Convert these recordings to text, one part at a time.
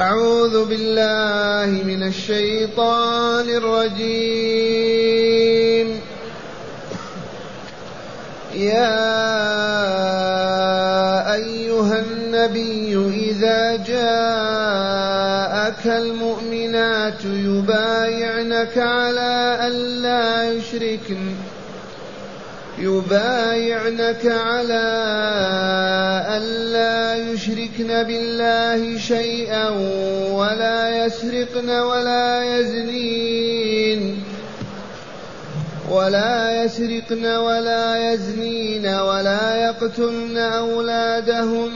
أعوذ بالله من الشيطان الرجيم. يا أيها النبي إذا جاءك المؤمنات يبايعنك على أن لا يشركن. يبايعنك على ألا يشركن بالله شيئا ولا يسرقن ولا يزنين ولا يسرقن ولا يزنين ولا يقتلن أولادهن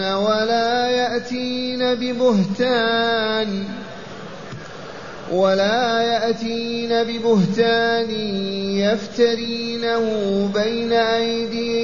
ولا يأتين ببهتان ولا يأتين ببهتان يفترينه بين أيديهن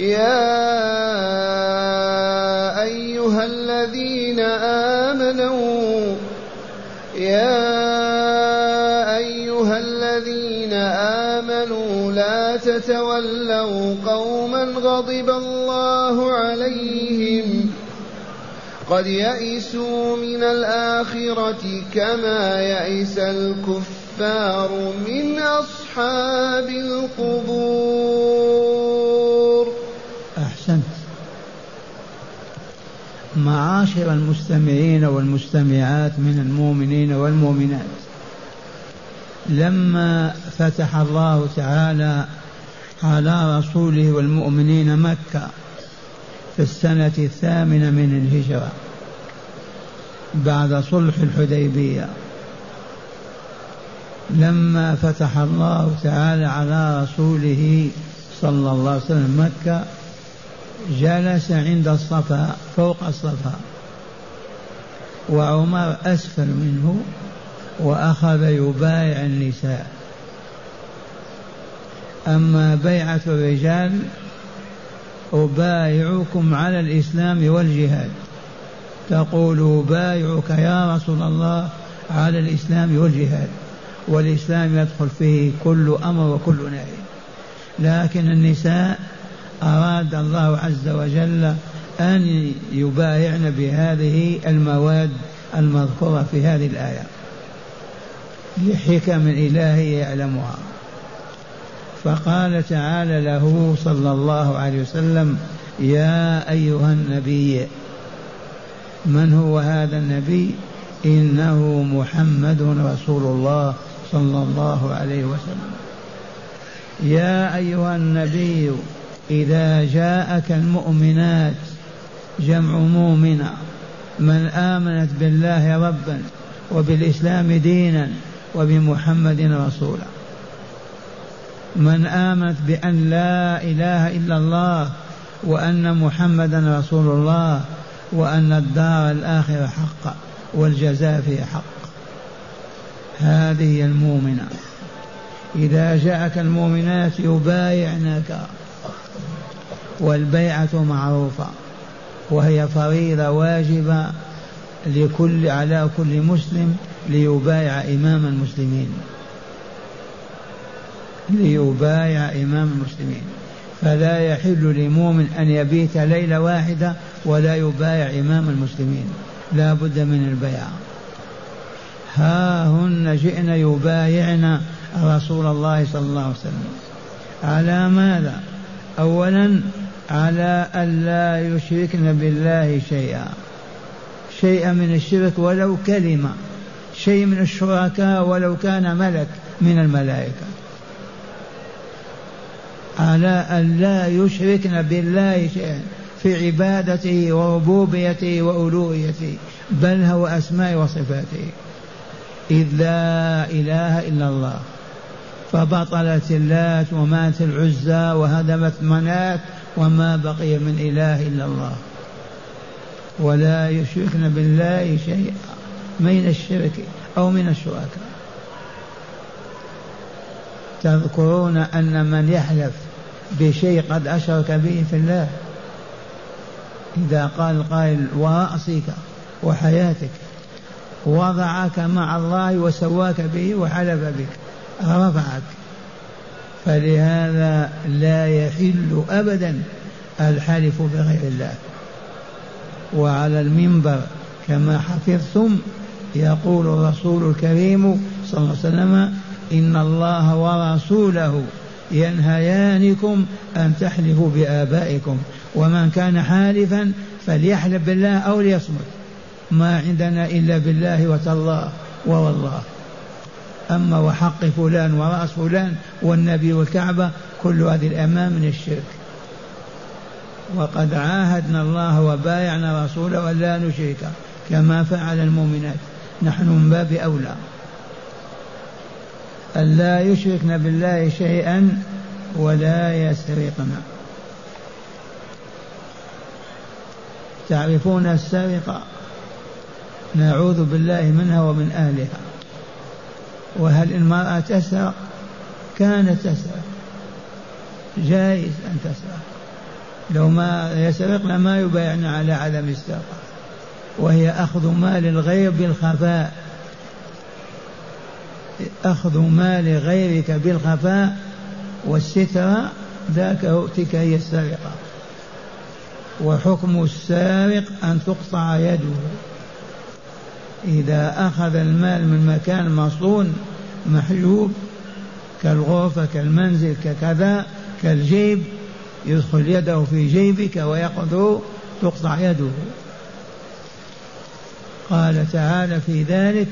يا أيها الذين آمنوا يا لا تتولوا قوما غضب الله عليهم. قد يئسوا من الآخرة كما يئس الكفار من أصحاب القبور أحسنت معاشر المستمعين والمستمعات من المؤمنين والمؤمنات. لما فتح الله تعالى على رسوله والمؤمنين مكة في السنة الثامنة من الهجرة بعد صلح الحديبية لما فتح الله تعالى على رسوله صلى الله عليه وسلم مكة جلس عند الصفا فوق الصفا. وعمر أسفل منه وأخذ يبايع النساء. أما بيعة الرجال أبايعكم على الإسلام والجهاد. تقول أبايعك يا رسول الله على الإسلام والجهاد والإسلام يدخل فيه كل أمر وكل نهي. لكن النساء أراد الله عز وجل أن يبايعن بهذه المواد المذكورة في هذه الآية. لحكم إله يعلمها. فقال تعالى له صلى الله عليه وسلم يا أيها النبي من هو هذا النبي؟ إنه محمد رسول الله صلى الله عليه وسلم. يا أيها النبي إذا جاءك المؤمنات جمع مؤمنة من آمنت بالله ربا وبالإسلام دينا وبمحمد رسولا. من آمنت بأن لا إله إلا الله وأن محمدا رسول الله وأن الدار الآخرة حق والجزاء فيه حق. هذه المؤمنة. إذا جاءك المؤمنات يبايعنك. والبيعة معروفة وهي فريضة واجبة لكل على كل مسلم ليبايع إمام المسلمين. ليبايع إمام المسلمين. فلا يحل لمؤمن أن يبيت ليلة واحدة ولا يبايع إمام المسلمين. لا بد من البيعة ها هن جئن يبايعن رسول الله صلى الله عليه وسلم. على ماذا؟ أولا على ألا يشركن بالله شيئا. شيئا من الشرك ولو كلمة. شيء من الشركاء ولو كان ملك من الملائكة. على أن لا يشركن بالله شيئا في عبادته وربوبيته وألوهيته بل هو أسماء وصفاته. إذ لا إله إلا الله. فبطلت اللات ومات العزى وهدمت منات وما بقي من إله إلا الله. ولا يشركن بالله شيئا من الشرك أو من الشركاء. تذكرون أن من يحلف بشيء قد أشرك به في الله؟ إذا قال القائل ورأسك وحياتك وضعك مع الله وسواك به وحلف بك رفعك فلهذا لا يحل أبدا الحلف بغير الله. وعلى المنبر كما حفظتم يقول الرسول الكريم صلى الله عليه وسلم إن الله ورسوله ينهيانكم أن تحلفوا بآبائكم ومن كان حالفا فليحلف بالله أو ليصمت. ما عندنا إلا بالله وتالله ووالله. أما وحق فلان ورأس فلان والنبي والكعبة كل هذه الأمام من الشرك. وقد عاهدنا الله وبايعنا رسوله أن لا نشرك كما فعل المؤمنات. نحن من باب أولى. أن لا يشركن بالله شيئا ولا يسرقن تعرفون السرقة؟ نعوذ بالله منها ومن أهلها. وهل المرأة تسرق؟ كانت تسرق. جائز أن تسرق. لو ما يسرقن ما يبايعن على عدم السرقة. وهي أخذ مال الغير بالخفاء. أخذ مال غيرك بالخفاء والستر ذاك تلك هي السرقة. وحكم السارق أن تقطع يده. إذا أخذ المال من مكان مصون محجوب كالغرفة كالمنزل ككذا كالجيب يدخل يده في جيبك ويأخذه تقطع يده. قال تعالى في ذلك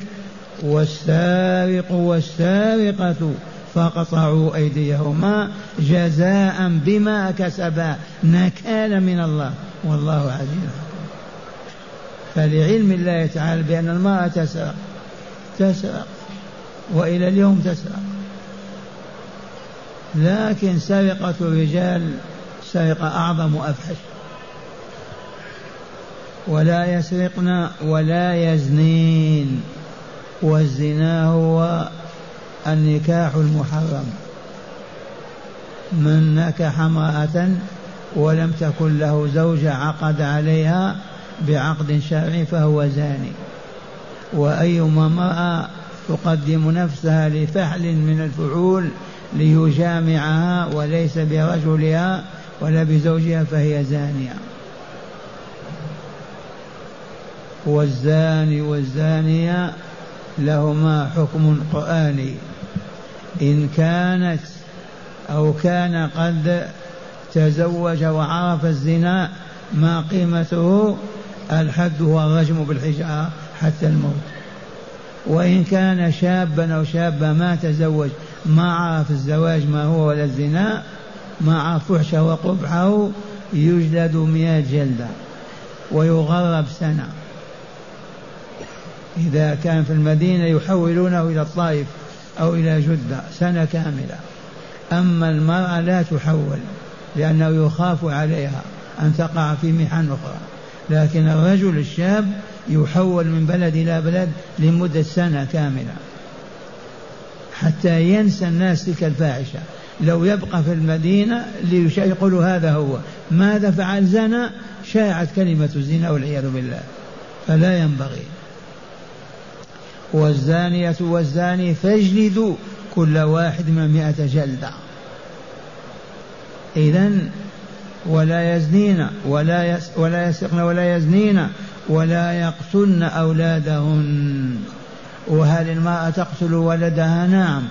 والسارق والسارقة فقطعوا أيديهما جزاء بما كسبا نكالا من الله. والله عزيز. فلعلم الله تعالى بأن المرأة تسرق تسرق وإلى اليوم تسرق لكن سرقة الرجال سرقة أعظم وأفحش. ولا يسرقن ولا يزنين. والزنا هو النكاح المحرم. من نكح امرأة ولم تكن له زوجة عقد عليها بعقد شرعي فهو زاني. وأيما امرأة تقدم نفسها لفعل من الفعول ليجامعها وليس برجلها ولا بزوجها فهي زانية. والزاني والزانية لهما حكم قرآني. إن كانت أو كان قد تزوج وعرف الزنا ما قيمته الحد هو الرجم بالحجارة حتى الموت. وإن كان شابا أو شابة ما تزوج ما عرف الزواج ما هو ولا الزنا ما عرف فحشه وقبحه يجلد مئة جلدة ويغرب سنة. إذا كان في المدينة يحولونه إلى الطائف أو إلى جدة سنة كاملة. أما المرأة لا تحول لأنه يخاف عليها أن تقع في محن أخرى. لكن الرجل الشاب يحول من بلد إلى بلد لمدة سنة كاملة حتى ينسى الناس تلك الفاحشة. لو يبقى في المدينة ليقول هذا هو. ماذا فعل زنا؟ شاعت كلمة الزنا والعياذ بالله. فلا ينبغي. والزانية والزاني فاجلدوا كل واحد من مئة جلدة. إذا ولا يزنين ولا يس ولا يسرقن ولا يزنين ولا يقتلن أولادهن. وهل المرأة تقتل ولدها؟ نعم.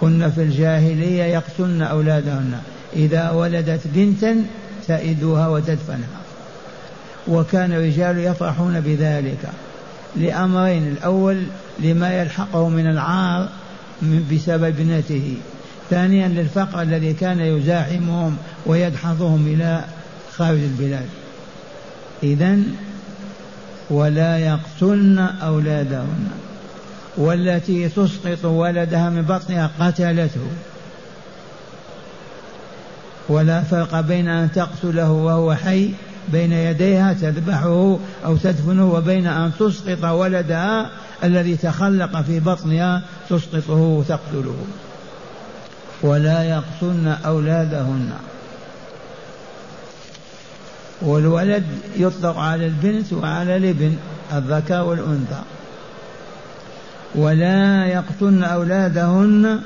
كن في الجاهلية يقتلن أولادهن. إذا ولدت بنتا تئدها وتدفنها. وكان الرجال يفرحون بذلك. لأمرين الأول لما يلحقه من العار بسبب ابنته. ثانيا للفقر الذي كان يزاحمهم ويدحضهم إلى خارج البلاد. إذا ولا يقتلن أولادهن. والتي تسقط ولدها من بطنها قتلته. ولا فرق بين أن تقتله وهو حي بين يديها تذبحه أو تدفنه وبين أن تسقط ولدها الذي تخلق في بطنها تسقطه وتقتله. ولا يقتلن أولادهن. والولد يطلق على البنت وعلى الابن الذكر والأنثى. ولا يقتلن أولادهن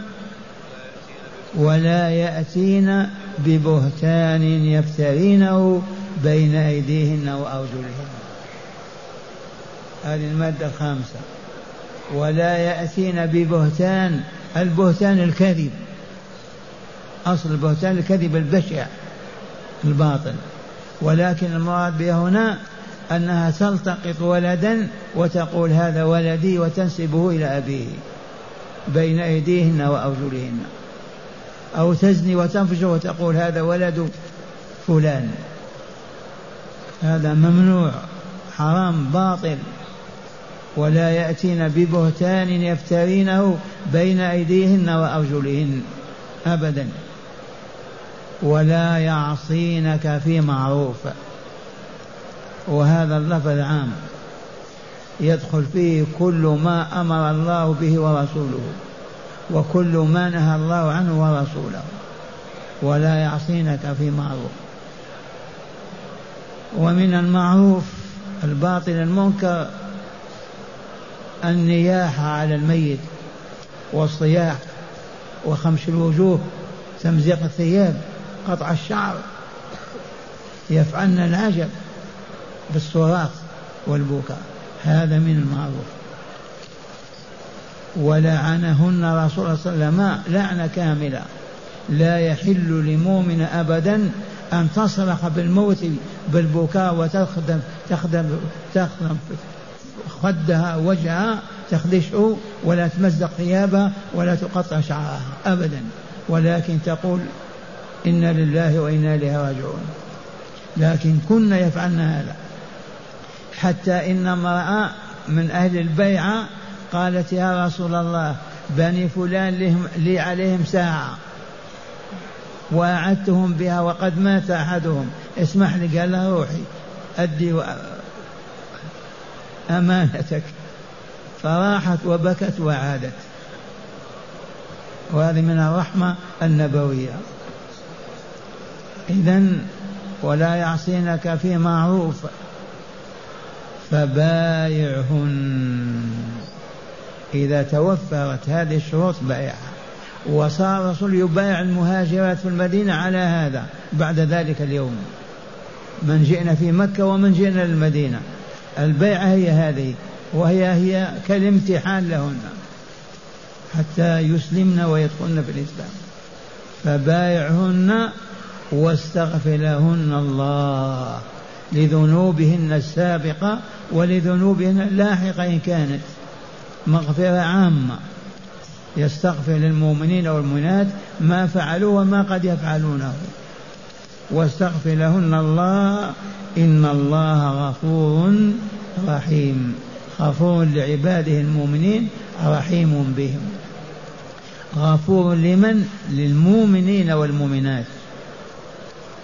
ولا يأتين ببهتان يفترينه بين أيديهن وأرجلهن هذه المادة الخامسة. ولا يأتين ببهتان البهتان الكذب. أصل البهتان الكذب البشع الباطل. ولكن المراد بها هنا أنها تلتقط ولدا وتقول هذا ولدي وتنسبه إلى أبيه بين أيديهن وأرجلهن. أو تزني وتنفش وتقول هذا ولد فلان. هذا ممنوع حرام باطل. ولا يأتين ببهتان يفترينه بين أيديهن وأرجلهن أبدا. ولا يعصينك في معروف. وهذا اللفظ عام. يدخل فيه كل ما أمر الله به ورسوله وكل ما نهى الله عنه ورسوله. ولا يعصينك في معروف. ومن المعروف الباطل المنكر النياحة على الميت والصياح وخمش الوجوه تمزيق الثياب. قطع الشعر يفعلن العجب بالصراخ والبكاء. هذا من المعروف. ولعنهن رسول الله صلى الله عليه وسلم لعنة كاملة. لا يحل لمؤمن أبدا أن تصرخ بالموت بالبكاء وتخدم تخدم تخدم خدها وجهها تخدشه ولا تمزق ثيابها ولا تقطع شعرها أبدا. ولكن تقول إنا لله وإنا إليه راجعون. لكن كنا يفعلن هذا. حتى إن امرأة من أهل البيعة قالت يا رسول الله بني فلان لي عليهم ساعة. وأعدتهم بها وقد مات أحدهم. اسمح لي قال لها روحي. أدي أمانتك. فراحت وبكت وعادت. وهذه من الرحمة النبوية. إذا ولا يعصينك في معروف فبايعهن. إذا توفرت هذه الشروط بايعها. وصار الرسول يبايع المهاجرات في المدينة على هذا بعد ذلك اليوم. من جئنا في مكة ومن جئنا للمدينة. البيعة هي هذه وهي هي كالامتحان لهن. حتى يسلمن ويدخلن في الإسلام. فبايعهن واستغفر لهن الله لذنوبهن السابقة ولذنوبهن اللاحقة إن كانت مغفرة عامة. يستغفر للمؤمنين والمؤمنات ما فعلوا وما قد يفعلونه. واستغفر لهن الله إن الله غفور رحيم. غفور لعباده المؤمنين رحيم بهم. غفور لمن؟ للمؤمنين والمؤمنات.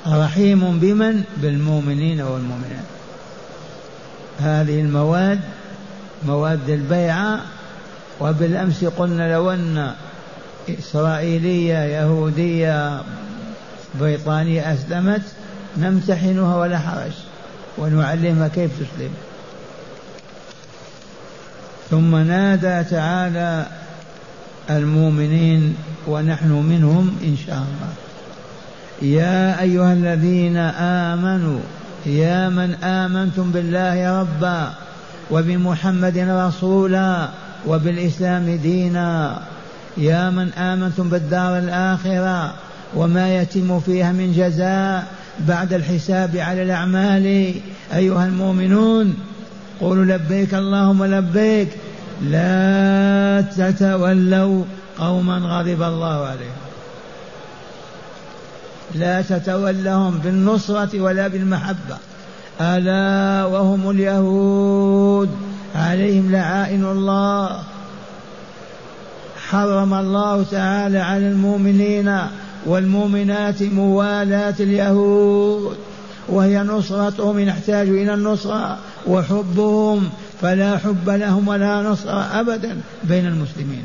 رحيم بمن؟ بالمؤمنين والمؤمنات. هذه المواد مواد البيعة وبالأمس قلنا لو أن إسرائيلية يهودية بريطانية أسلمت نمتحنها ولا حرج ونعلمها كيف تسلم. ثم نادى تعالى المؤمنين ونحن منهم إن شاء الله. يا أيها الذين آمنوا يا من آمنتم بالله ربا وبمحمد رسولا وبالإسلام دينا يا من آمنتم بالدار الآخرة وما يتم فيها من جزاء بعد الحساب على الأعمال أيها المؤمنون قولوا لبيك اللهم لبيك لا تتولوا قوما غضب الله عليهم. لا تتولهم بالنصرة ولا بالمحبة. ألا وهم اليهود. عليهم لعائن الله. حرم الله تعالى على المؤمنين والمؤمنات موالاة اليهود. وهي نصرتهم إن احتاجوا إلى النصرة وحبهم فلا حب لهم ولا نصر أبدا بين المسلمين.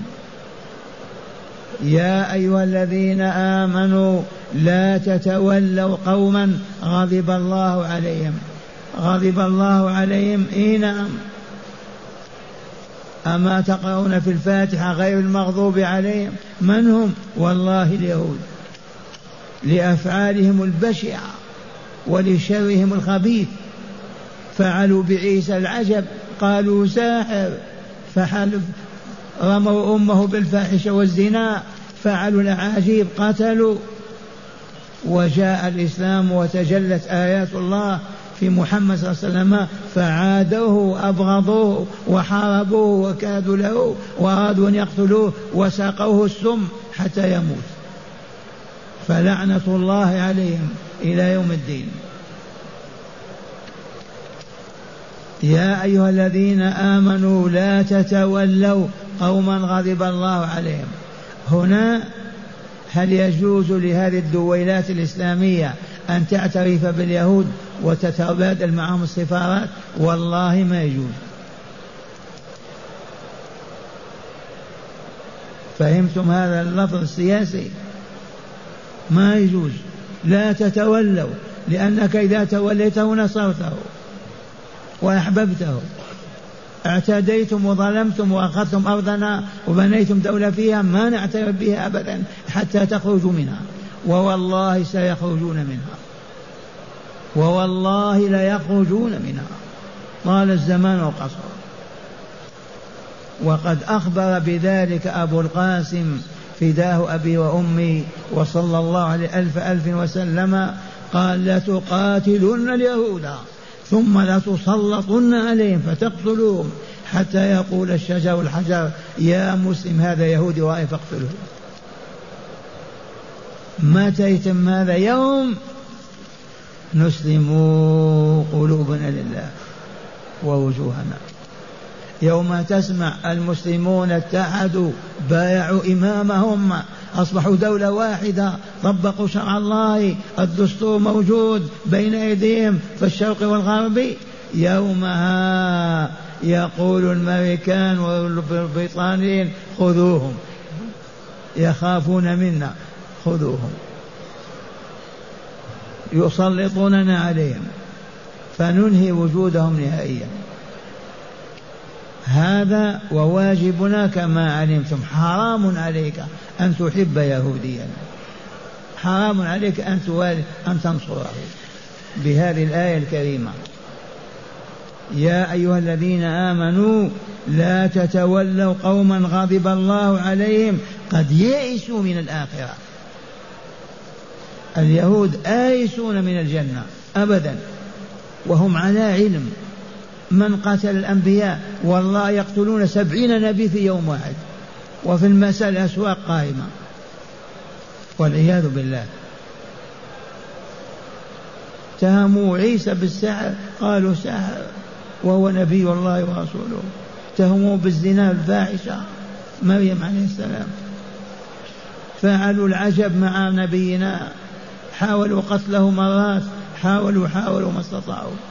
يا أيها الذين آمنوا لا تتولوا قوما غضب الله عليهم. غضب الله عليهم. إي نعم. أما تقرؤون في الفاتحة غير المغضوب عليهم؟ من هم؟ والله اليهود. لأفعالهم البشعة ولشرهم الخبيث. فعلوا بعيسى العجب. قالوا ساحر. فحلف رموا أمه بالفاحشة والزنا. فعلوا الأعاجيب. قتلوا. وجاء الإسلام وتجلت آيات الله في محمد صلى الله عليه وسلم فعادوه وأبغضوه وحاربوه وكادوا له وأرادوا أن يقتلوه وساقوه السم حتى يموت. فلعنة الله عليهم إلى يوم الدين. يا أيها الذين آمنوا لا تتولوا قوما غضب الله عليهم. هنا هل يجوز لهذه الدويلات الإسلامية أن تعترف باليهود وتتبادل معهم السفارات؟ والله ما يجوز. فهمتم هذا اللفظ السياسي؟ ما يجوز. لا تتولوا لأنك إذا توليته نصرته وأحببته. اعتديتم وظلمتم وأخذتم أرضنا وبنيتم دولة فيها ما نعترف بها ابدا حتى تخرجوا منها. ووالله سيخرجون منها. ووالله ليخرجون منها. طال الزمان وقصر وقد أخبر بذلك أبو القاسم فداه أبي وأمي وصلى الله عليه ألف ألف وسلم قال لتقاتلن اليهود. ثم لتسلطن عليهم فتقتلوهم حتى يقول الشجر والحجر يا مسلم هذا يهودي وراي فاقتلوه. متى يتم هذا يوم؟ نسلم قلوبنا لله ووجوهنا. يوم تسمع المسلمون اتحدوا بايعوا إمامهم. أصبحوا دولة واحدة طبقوا شرع الله الدستور موجود بين أيديهم في الشرق والغرب. يومها يقول الامريكان والبريطانيين خذوهم. يخافون منا خذوهم. يسلطوننا عليهم. فننهي وجودهم نهائيا. هذا وواجبنا كما علمتم. حرام عليك أن تحب يهوديا. حرام عليك أن أن تنصره بهذه الآية الكريمة. يا أيها الذين آمنوا لا تتولوا قوما غضب الله عليهم قد يئسوا من الآخرة. اليهود آيسون من الجنة أبدا. وهم على علم. من قتل الأنبياء والله يقتلون سبعين نبي في يوم واحد. وفي المساء الأسواق قائمة. والعياذ بالله. اتهموا عيسى بالسحر قالوا سحر وهو نبي الله ورسوله. اتهموه بالزنا الفاحشة. مريم عليه السلام. فعلوا العجب مع نبينا. حاولوا قتله مرات حاولوا حاولوا ما استطاعوا.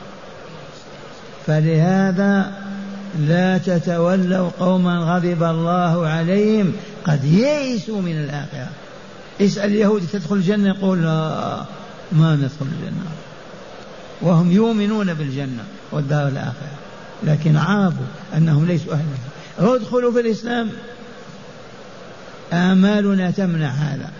فلهذا لا تتولوا قوما غضب الله عليهم قد يئسوا من الآخرة. اسأل اليهود تدخل الجنة؟ يقول لا ما ندخل الجنة. وهم يؤمنون بالجنة والدار الآخرة لكن عرفوا أنهم ليسوا أهلها ادخلوا في الإسلام. آمالنا تمنع هذا.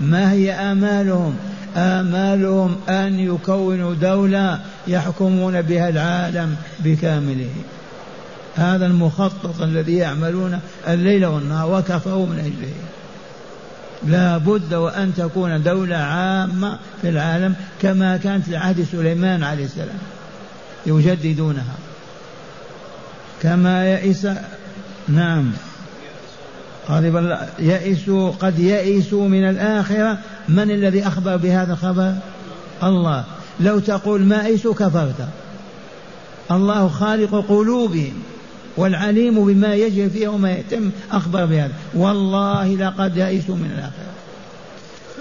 ما هي آمالهم؟ آمالهم أن يكونوا دولة يحكمون بها العالم بكامله. هذا المخطط الذي يعملون الليل والنهار وكفروا من أجله. لا بد وأن تكون دولة عامة في العالم كما كانت لعهد سليمان عليه السلام يجددونها. كما يئس نعم. غضب يئسوا قد يئسوا من الآخرة. من الذي أخبر بهذا الخبر؟ الله. لو تقول ما يئسوا كفرت. الله خالق قلوبهم والعليم بما يجري فيها وما يتم. أخبر بهذا. والله لقد يئسوا من الآخرة.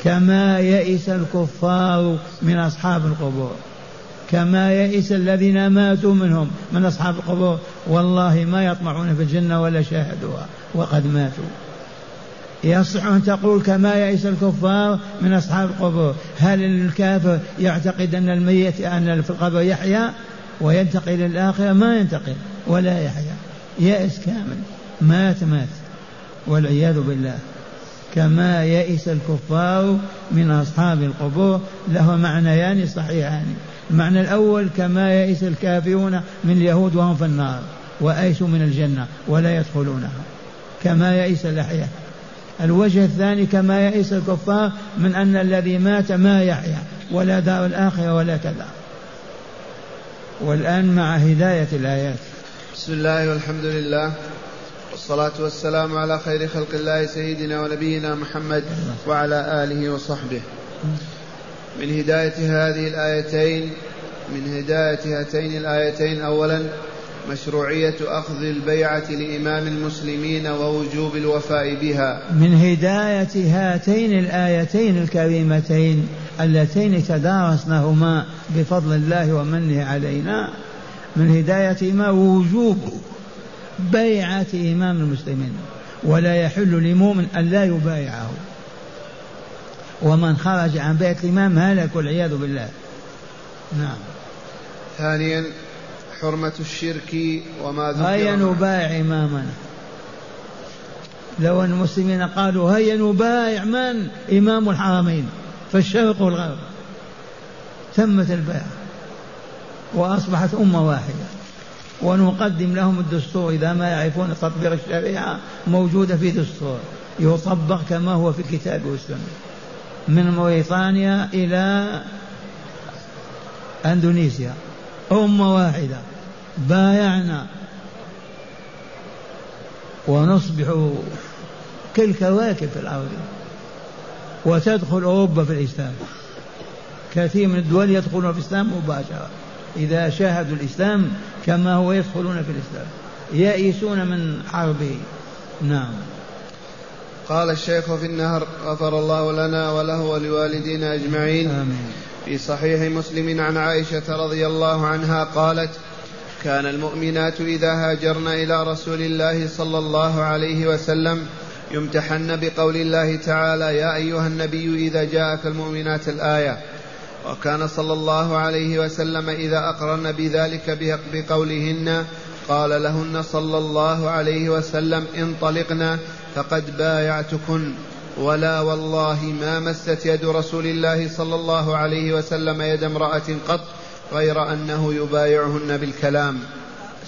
كما يئس الكفار من أصحاب القبور. كما يئس الذين ماتوا منهم من أصحاب القبور. والله ما يطمعون في الجنة ولا شاهدوها. وقد ماتوا. يصح أن تقول كما يئس الكفار من أصحاب القبور. هل الكافر يعتقد أن الميت أن في القبر يحيا وينتقل إلى الآخرة؟ ما ينتقل ولا يحيا. يأس كامل. مات مات. والعياذ بالله. كما يئس الكفار من أصحاب القبور له معنيان صحيحان. المعنى الأول كما يئس الكافرون من اليهود وهم في النار وأيسوا من الجنة ولا يدخلونها. كما يئس الأحياء. الوجه الثاني كما يئس الكفار من أن الذي مات ما يحيا ولا دار الآخرة ولا كذا. والآن مع هداية الآيات. بسم الله والحمد لله والصلاة والسلام على خير خلق الله سيدنا ونبينا محمد وعلى آله وصحبه. من هداية هذه الآيتين من هداية هاتين الآيتين أولا مشروعية أخذ البيعة لإمام المسلمين ووجوب الوفاء بها. من هداية هاتين الآيتين الكريمتين اللتين تدارسناهما بفضل الله ومنه علينا. من هدايتهما وجوب بيعة إمام المسلمين. ولا يحل لمؤمن أن لا يبايعه. ومن خرج عن بيت الإمام هلك والعياذ بالله. نعم. ثانيا حرمة الشرك وما ذكر. هيا نبايع إمامنا لو أن المسلمين قالوا هيا نبايع من؟ إمام الحرمين. في الشرق والغرب. تمت البيعة وأصبحت أمة واحدة. ونقدم لهم الدستور. إذا ما يعرفون تطبيق الشريعة موجودة في دستور. يطبق كما هو في الكتاب والسنة. من موريتانيا إلى أندونيسيا. أمة واحدة. بايعنا. ونصبح كالكواكب في الأرض. وتدخل أوروبا في الإسلام. كثير من الدول يدخلون في الإسلام مباشرة. إذا شاهدوا الإسلام كما هو يدخلون في الإسلام. يئسون من حربه نعم. قال الشيخ في النهر غفر الله لنا وله ولوالدينا أجمعين. آمين. في صحيح مسلم عن عائشة رضي الله عنها قالت كان المؤمنات إذا هاجرن إلى رسول الله صلى الله عليه وسلم يمتحن بقول الله تعالى يا أيها النبي إذا جاءك المؤمنات الآية. وكان صلى الله عليه وسلم إذا أقرن بذلك بقولهن قال لهن صلى الله عليه وسلم انطلقنا فقد بايعتكن. ولا والله ما مست يد رسول الله صلى الله عليه وسلم يد امرأة قط غير أنه يبايعهن بالكلام.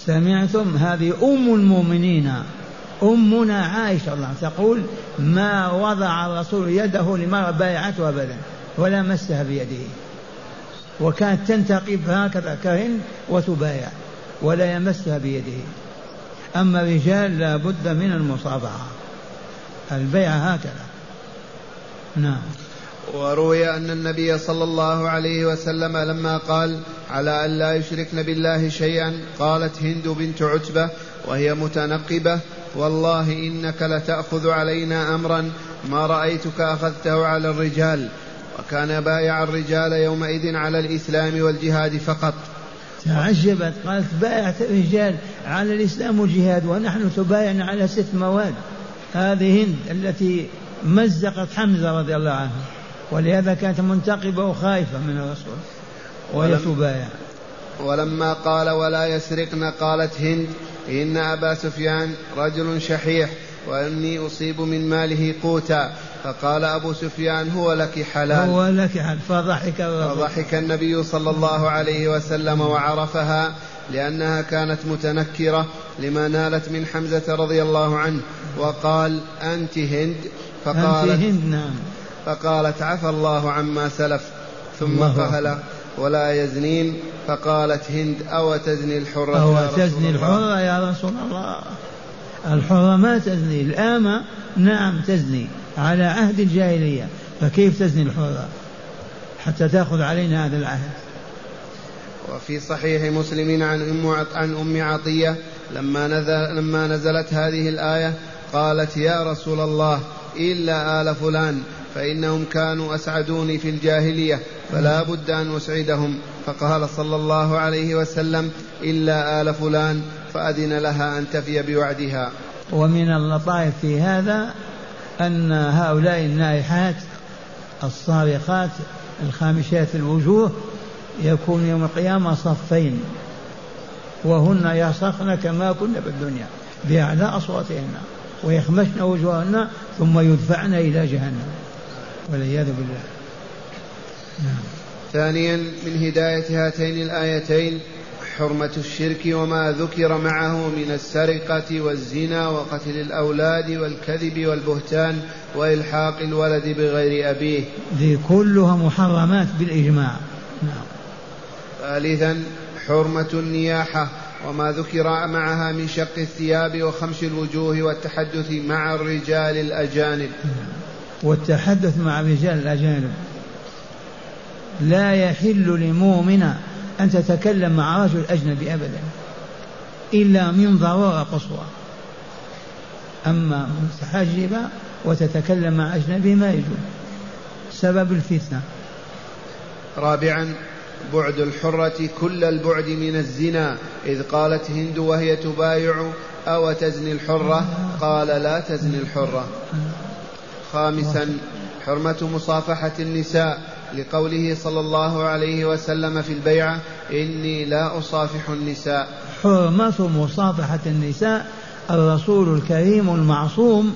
سمعتم؟ هذه أم المؤمنين. أمنا عائشة الله تقول ما وضع الرسول يده لمرأة بايعته أبدا ولا مسها بيده. وكانت تنتقب هكذا كهن وتبايع ولا يمسها بيده. أما الرجال لا بد من المصافحة البيع هكذا. نعم. وروي أن النبي صلى الله عليه وسلم لما قال على أن لا يشركن بالله شيئا قالت هند بنت عتبة وهي متنقبة والله إنك لتأخذ علينا أمرا ما رأيتك أخذته على الرجال وكان بايع الرجال يومئذ على الإسلام والجهاد فقط. تعجبت قالت بايعت الرجال على الإسلام والجهاد ونحن تبايعنا على ست مواد هذه هند التي مزقت حمزة رضي الله عنه. ولهذا كانت منتقبة وخائفة من الرسول. وهي تبايع ولما قال ولا يسرقن قالت هند إن أبا سفيان رجل شحيح وإني أصيب من ماله قوتا. فقال أبو سفيان هو لك حلال. هو لك حلال. فضحك فضحك النبي صلى الله عليه وسلم وعرفها لأنها كانت متنكرة لما نالت من حمزة رضي الله عنه. وقال أنت هند؟ فقالت فقالت عفى الله عما سلف. ثم قال ولا يزنين. فقالت هند أو تزني الحرة أو تزني الحرة يا رسول الله. الحرة ما تزني الآمة نعم تزني على عهد الجاهلية. فكيف تزني الحرة؟ حتى تأخذ علينا هذا العهد. وفي صحيح مسلم عن أم عن أم عطية لما نزل لما نزلت هذه الآية قالت يا رسول الله إلا آل فلان فإنهم كانوا أسعدوني في الجاهلية فلا بد أن أسعدهم. فقال صلى الله عليه وسلم إلا آل فلان فأذن لها أن تفي بوعدها. ومن اللطائف في هذا أن هؤلاء النائحات الصارخات الخامشات الوجوه يكون يوم القيامة صفين وهن يصرخن كما كن في الدنيا بأعلى أصواتهن. ويخمشن وجوههن ثم يدفعن إلى جهنم. والعياذ بالله. نعم. ثانيا من هداية هاتين الآيتين حرمة الشرك وما ذكر معه من السرقة والزنا وقتل الأولاد والكذب والبهتان وإلحاق الولد بغير أبيه. ذي كلها محرمات بالإجماع. نعم. ثالثا حرمة النياحة وما ذكر معها من شق الثياب وخمش الوجوه والتحدث مع الرجال الأجانب. والتحدث مع الرجال الأجانب لا يحل لمؤمن أن تتكلم مع رجل أجنبي أبدا إلا من ضرورة قصوى. أما متحجبة وتتكلم مع أجنبي ما يجوز سبب الفتنة. رابعا بعد الحرة كل البعد من الزنا. إذ قالت هند وهي تبايع أو تزني الحرة؟ قال لا تزني الحرة. خامسا حرمة مصافحة النساء. لقوله صلى الله عليه وسلم في البيعة إني لا أصافح النساء. حرمة مصافحة النساء الرسول الكريم المعصوم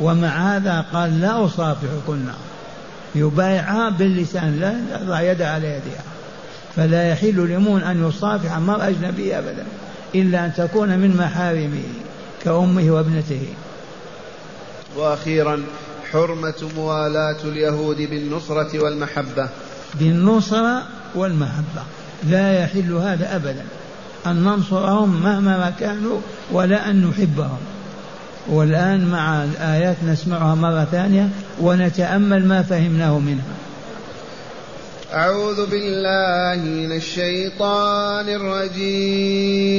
ومع هذا قال لا أصافحكن. يبايعها باللسان لا يضع يده على يدها. فلا يحل لمؤمن أن يصافح مرأة أجنبية أبدا إلا أن تكون من محارمه كأمه وابنته. وأخيرا حرمة موالاة اليهود بالنصرة والمحبة. بالنصرة والمحبة. لا يحل هذا أبدا. أن ننصرهم مهما كانوا ولا أن نحبهم. والآن مع الآيات نسمعها مرة ثانية ونتأمل ما فهمناه منها. أعوذ بالله من الشيطان الرجيم.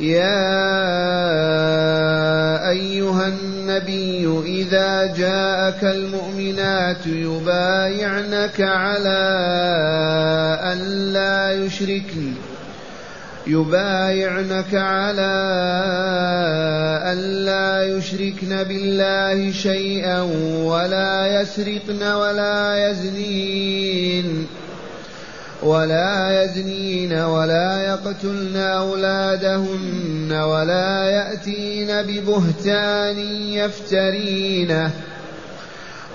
يا أيها النبي إذا جاءك المؤمنات يبايعنك على أن لا يشركن يبايعنك على أن لا يشركن بالله شيئا ولا يسرقن ولا يزنين ولا يزنين ولا يقتلن أولادهن ولا يأتين ببهتان يفترينه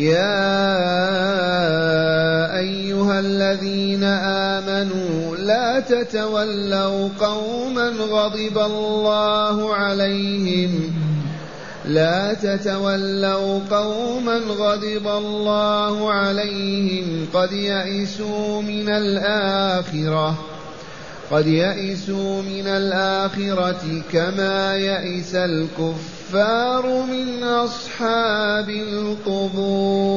يا أيها الذين آمنوا لا تتولوا قوما غضب الله عليهم. لا تتولوا قوما غضب الله عليهم قد يئسوا من الآخرة. قد يئسوا من الآخرة كما يئس الكفار من أصحاب القبور